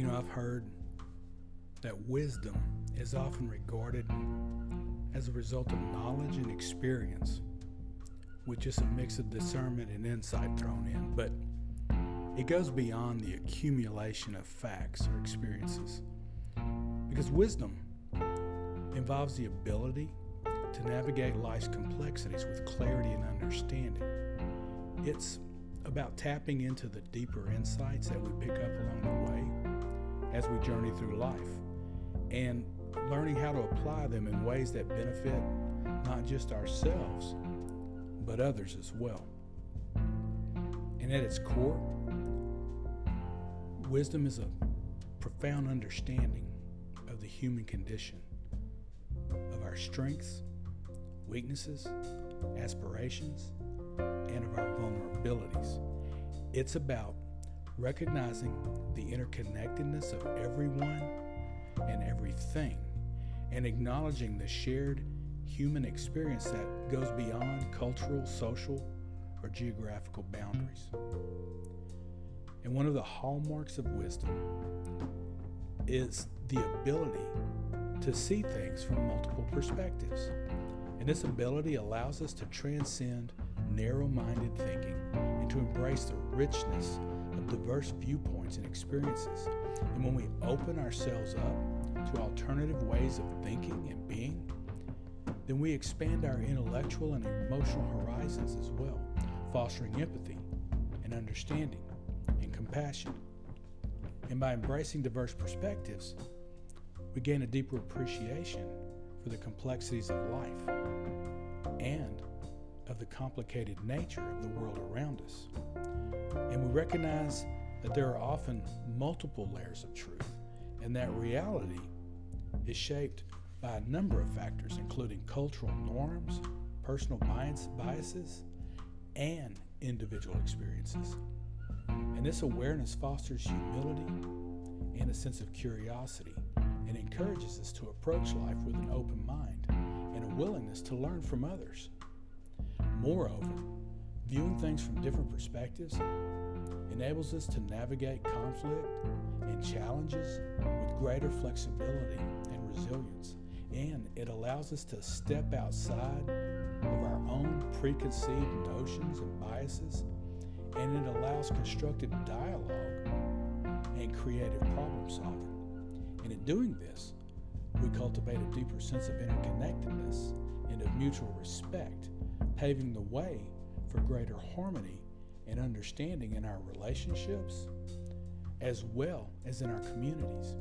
You know, I've heard that wisdom is often regarded as a result of knowledge and experience, with just a mix of discernment and insight thrown in. But it goes beyond the accumulation of facts or experiences. Because wisdom involves the ability to navigate life's complexities with clarity and understanding. It's about tapping into the deeper insights that we pick up along the way as we journey through life and learning how to apply them in ways that benefit not just ourselves, but others as well. And at its core, wisdom is a profound understanding of the human condition, of our strengths, weaknesses, aspirations, and of our vulnerabilities. It's about recognizing the interconnectedness of everyone and everything and acknowledging the shared human experience that goes beyond cultural, social, or geographical boundaries. And one of the hallmarks of wisdom is the ability to see things from multiple perspectives. And this ability allows us to transcend narrow minded thinking and to embrace the richness diverse viewpoints and experiences. And when we open ourselves up to alternative ways of thinking and being, then we expand our intellectual and emotional horizons as well, fostering empathy and understanding and compassion. And by embracing diverse perspectives, we gain a deeper appreciation for the complexities of life and of the complicated nature of the world around us. And we recognize that there are often multiple layers of truth, and that reality is shaped by a number of factors, including cultural norms, personal bias, biases, and individual experiences. And this awareness fosters humility and a sense of curiosity and encourages us to approach life with an open mind and a willingness to learn from others. Moreover, viewing things from different perspectives enables us to navigate conflict and challenges with greater flexibility and resilience. And it allows us to step outside of our own preconceived notions and biases, and it allows constructive dialogue and creative problem solving. And in doing this, we cultivate a deeper sense of interconnectedness and of mutual respect paving the way for greater harmony and understanding in our relationships as well as in our communities.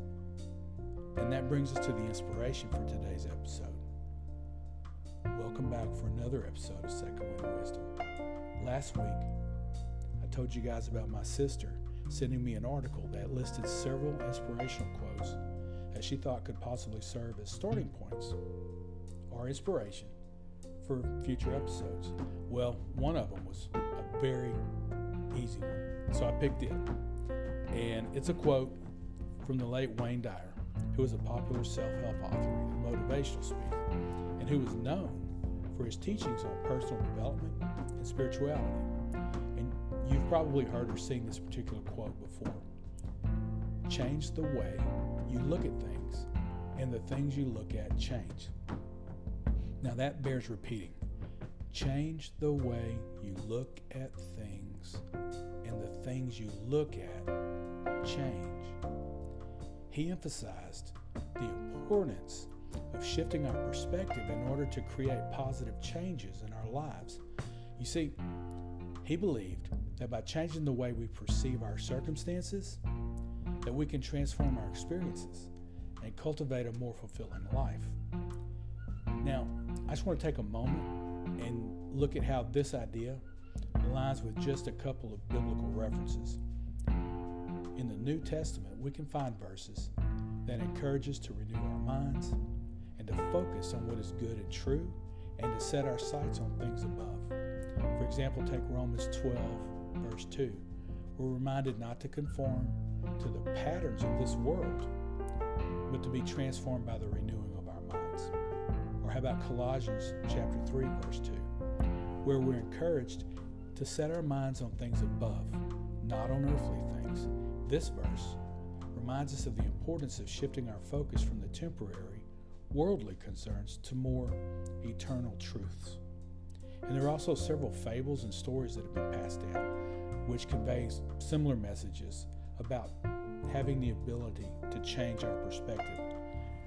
And that brings us to the inspiration for today's episode. Welcome back for another episode of Second Wind Wisdom. Last week, I told you guys about my sister sending me an article that listed several inspirational quotes that she thought could possibly serve as starting points or inspiration for future episodes. Well, one of them was a very easy one, so I picked it. And it's a quote from the late Wayne Dyer, who was a popular self help author and motivational speaker, and who was known for his teachings on personal development and spirituality. And you've probably heard or seen this particular quote before. Change the way you look at things, and the things you look at change. Now that bears repeating. Change the way you look at things, and the things you look at change. He emphasized the importance of shifting our perspective in order to create positive changes in our lives. You see, he believed that by changing the way we perceive our circumstances, that we can transform our experiences and cultivate a more fulfilling life. Now, I just want to take a moment and look at how this idea aligns with just a couple of biblical references. In the New Testament, we can find verses that encourage us to renew our minds and to focus on what is good and true and to set our sights on things above. For example, take Romans 12, verse 2. We're reminded not to conform to the patterns of this world, but to be transformed by the renewing how about Colossians chapter 3 verse 2, where we're encouraged to set our minds on things above, not on earthly things. This verse reminds us of the importance of shifting our focus from the temporary, worldly concerns to more eternal truths. And there are also several fables and stories that have been passed down, which conveys similar messages about having the ability to change our perspective.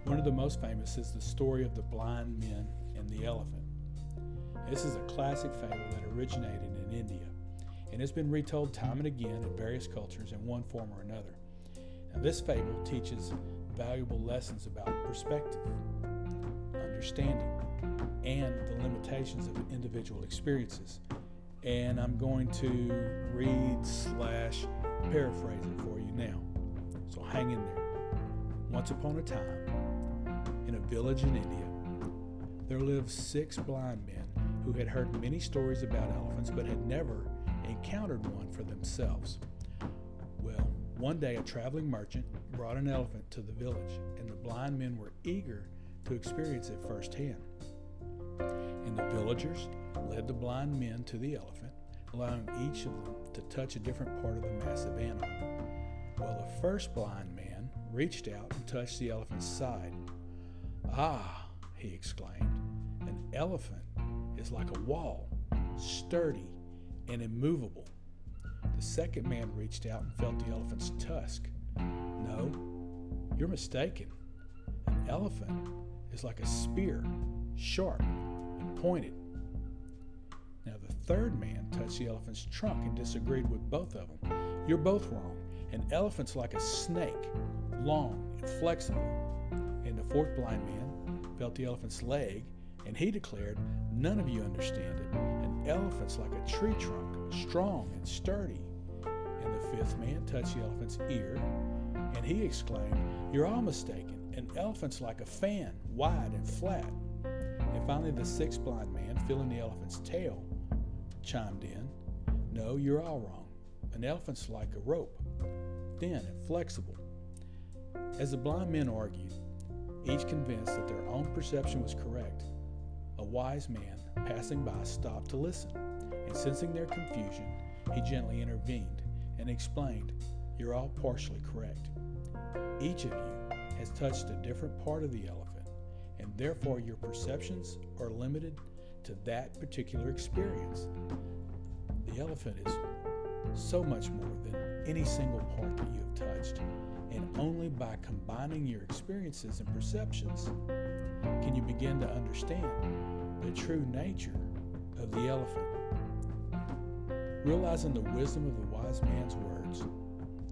One of the most famous is the story of the blind men and the elephant. This is a classic fable that originated in India and has been retold time and again in various cultures in one form or another. Now, this fable teaches valuable lessons about perspective, understanding, and the limitations of individual experiences. And I'm going to read slash paraphrase it for you now. So hang in there. Once upon a time, village in India, there lived six blind men who had heard many stories about elephants but had never encountered one for themselves. Well, one day a traveling merchant brought an elephant to the village, and the blind men were eager to experience it firsthand. And the villagers led the blind men to the elephant, allowing each of them to touch a different part of the massive animal. Well, the first blind man reached out and touched the elephant's side. Ah, he exclaimed, an elephant is like a wall, sturdy and immovable. The second man reached out and felt the elephant's tusk. No, you're mistaken. An elephant is like a spear, sharp and pointed. Now, the third man touched the elephant's trunk and disagreed with both of them. You're both wrong. An elephant's like a snake, long and flexible. And the fourth blind man felt the elephant's leg, and he declared, None of you understand it. An elephant's like a tree trunk, strong and sturdy. And the fifth man touched the elephant's ear, and he exclaimed, You're all mistaken. An elephant's like a fan, wide and flat. And finally, the sixth blind man, feeling the elephant's tail, chimed in, No, you're all wrong. An elephant's like a rope, thin and flexible. As the blind men argued, each convinced that their own perception was correct, a wise man passing by stopped to listen, and sensing their confusion, he gently intervened and explained, You're all partially correct. Each of you has touched a different part of the elephant, and therefore your perceptions are limited to that particular experience. The elephant is so much more than any single part that you have touched, and only by combining your experiences and perceptions can you begin to understand the true nature of the elephant. Realizing the wisdom of the wise man's words,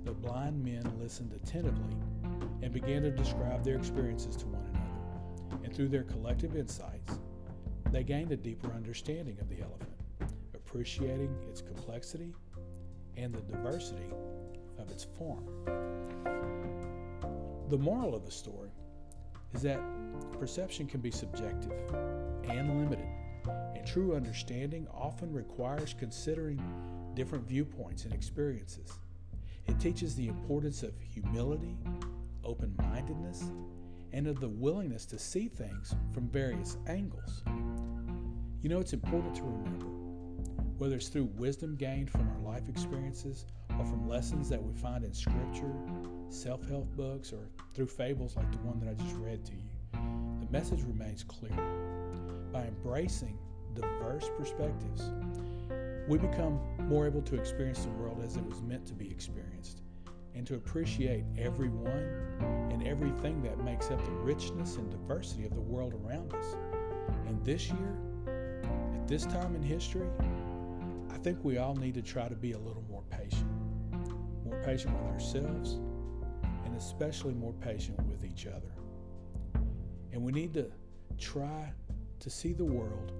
the blind men listened attentively and began to describe their experiences to one another. And through their collective insights, they gained a deeper understanding of the elephant, appreciating its complexity and the diversity of its form. The moral of the story is that perception can be subjective and limited, and true understanding often requires considering different viewpoints and experiences. It teaches the importance of humility, open mindedness, and of the willingness to see things from various angles. You know, it's important to remember whether it's through wisdom gained from our life experiences or from lessons that we find in scripture, self help books, or through fables like the one that I just read to you, the message remains clear. By embracing diverse perspectives, we become more able to experience the world as it was meant to be experienced and to appreciate everyone and everything that makes up the richness and diversity of the world around us. And this year, at this time in history, I think we all need to try to be a little more patient. Patient with ourselves, and especially more patient with each other. And we need to try to see the world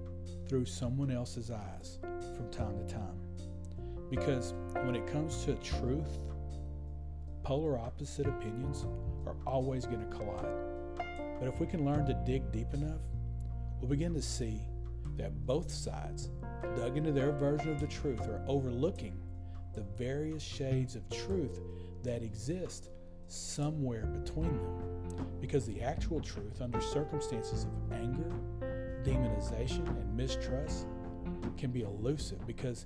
through someone else's eyes from time to time. Because when it comes to truth, polar opposite opinions are always going to collide. But if we can learn to dig deep enough, we'll begin to see that both sides dug into their version of the truth are overlooking the various shades of truth that exist somewhere between them. Because the actual truth, under circumstances of anger, demonization, and mistrust, can be elusive because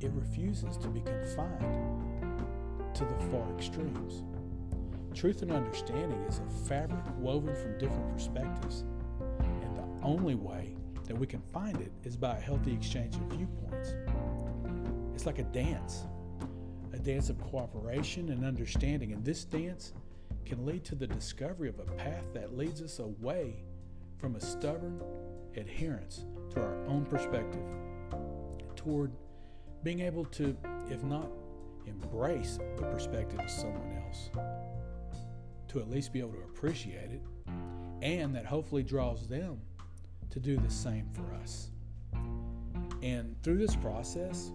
it refuses to be confined to the far extremes. Truth and understanding is a fabric woven from different perspectives, and the only way that we can find it is by a healthy exchange of viewpoints. It's like a dance, a dance of cooperation and understanding, and this dance can lead to the discovery of a path that leads us away from a stubborn adherence to our own perspective toward being able to, if not embrace the perspective of someone else, to at least be able to appreciate it, and that hopefully draws them to do the same for us. And through this process,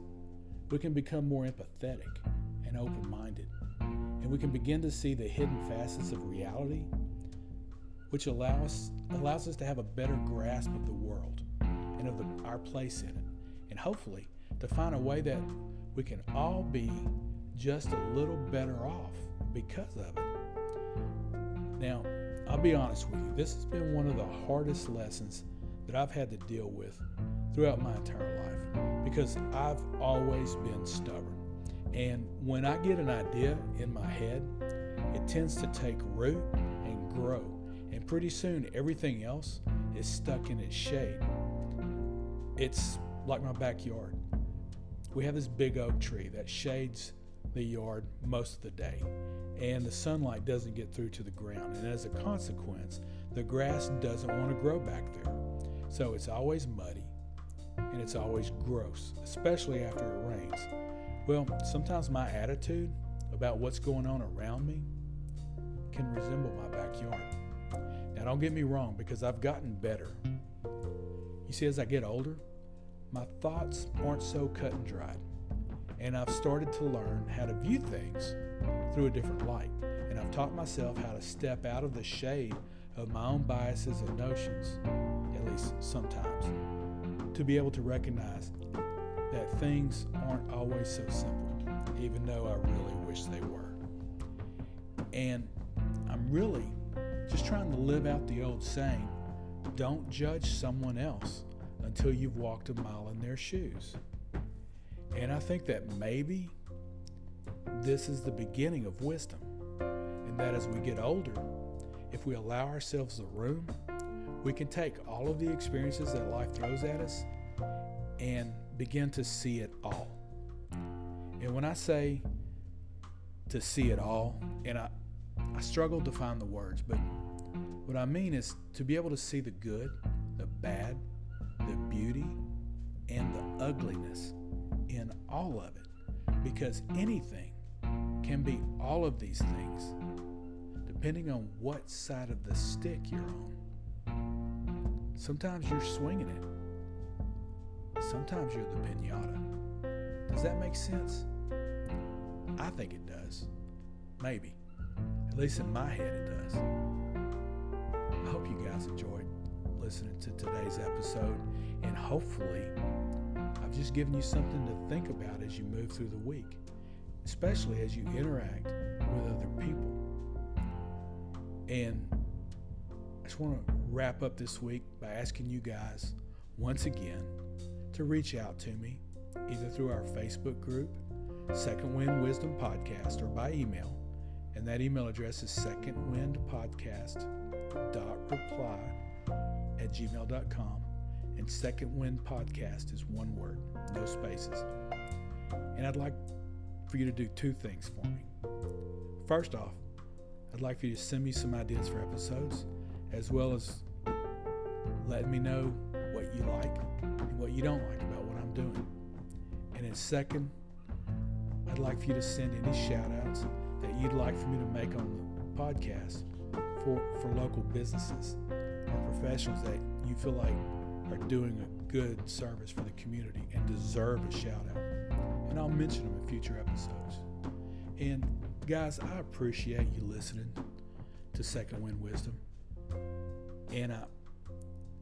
we can become more empathetic and open minded, and we can begin to see the hidden facets of reality, which allow us, allows us to have a better grasp of the world and of the, our place in it, and hopefully to find a way that we can all be just a little better off because of it. Now, I'll be honest with you, this has been one of the hardest lessons that I've had to deal with throughout my entire life because I've always been stubborn. And when I get an idea in my head, it tends to take root and grow. And pretty soon, everything else is stuck in its shade. It's like my backyard. We have this big oak tree that shades the yard most of the day, and the sunlight doesn't get through to the ground. And as a consequence, the grass doesn't want to grow back there. So it's always muddy and it's always gross, especially after it rains. Well, sometimes my attitude about what's going on around me can resemble my backyard. Now, don't get me wrong, because I've gotten better. You see, as I get older, my thoughts aren't so cut and dried. And I've started to learn how to view things through a different light. And I've taught myself how to step out of the shade of my own biases and notions, at least sometimes, to be able to recognize that things aren't always so simple, even though I really wish they were. And I'm really just trying to live out the old saying don't judge someone else until you've walked a mile in their shoes. And I think that maybe this is the beginning of wisdom, and that as we get older, if we allow ourselves the room, we can take all of the experiences that life throws at us and begin to see it all. And when I say to see it all, and I, I struggle to find the words, but what I mean is to be able to see the good, the bad, the beauty, and the ugliness in all of it. Because anything can be all of these things depending on what side of the stick you're on. Sometimes you're swinging it, sometimes you're the pinata. Does that make sense? I think it does. Maybe. At least in my head, it does. I hope you guys enjoyed listening to today's episode, and hopefully, I've just given you something to think about as you move through the week, especially as you interact with other people. And I just want to wrap up this week by asking you guys once again to reach out to me either through our Facebook group, Second Wind Wisdom Podcast, or by email. And that email address is secondwindpodcast.reply at gmail.com. And Second Wind Podcast is one word, no spaces. And I'd like for you to do two things for me. First off, I'd like for you to send me some ideas for episodes, as well as letting me know what you like and what you don't like about what I'm doing. And then, second, I'd like for you to send any shout outs that you'd like for me to make on the podcast for, for local businesses or professionals that you feel like are doing a good service for the community and deserve a shout out. And I'll mention them in future episodes. And guys, I appreciate you listening to Second Wind Wisdom. And I,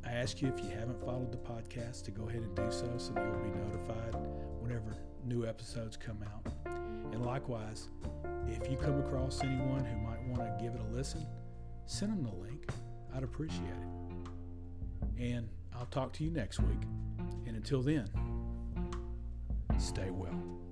I ask you if you haven't followed the podcast to go ahead and do so so that you'll be notified whenever new episodes come out. And likewise, if you come across anyone who might want to give it a listen, send them the link. I'd appreciate it. And I'll talk to you next week. And until then, stay well.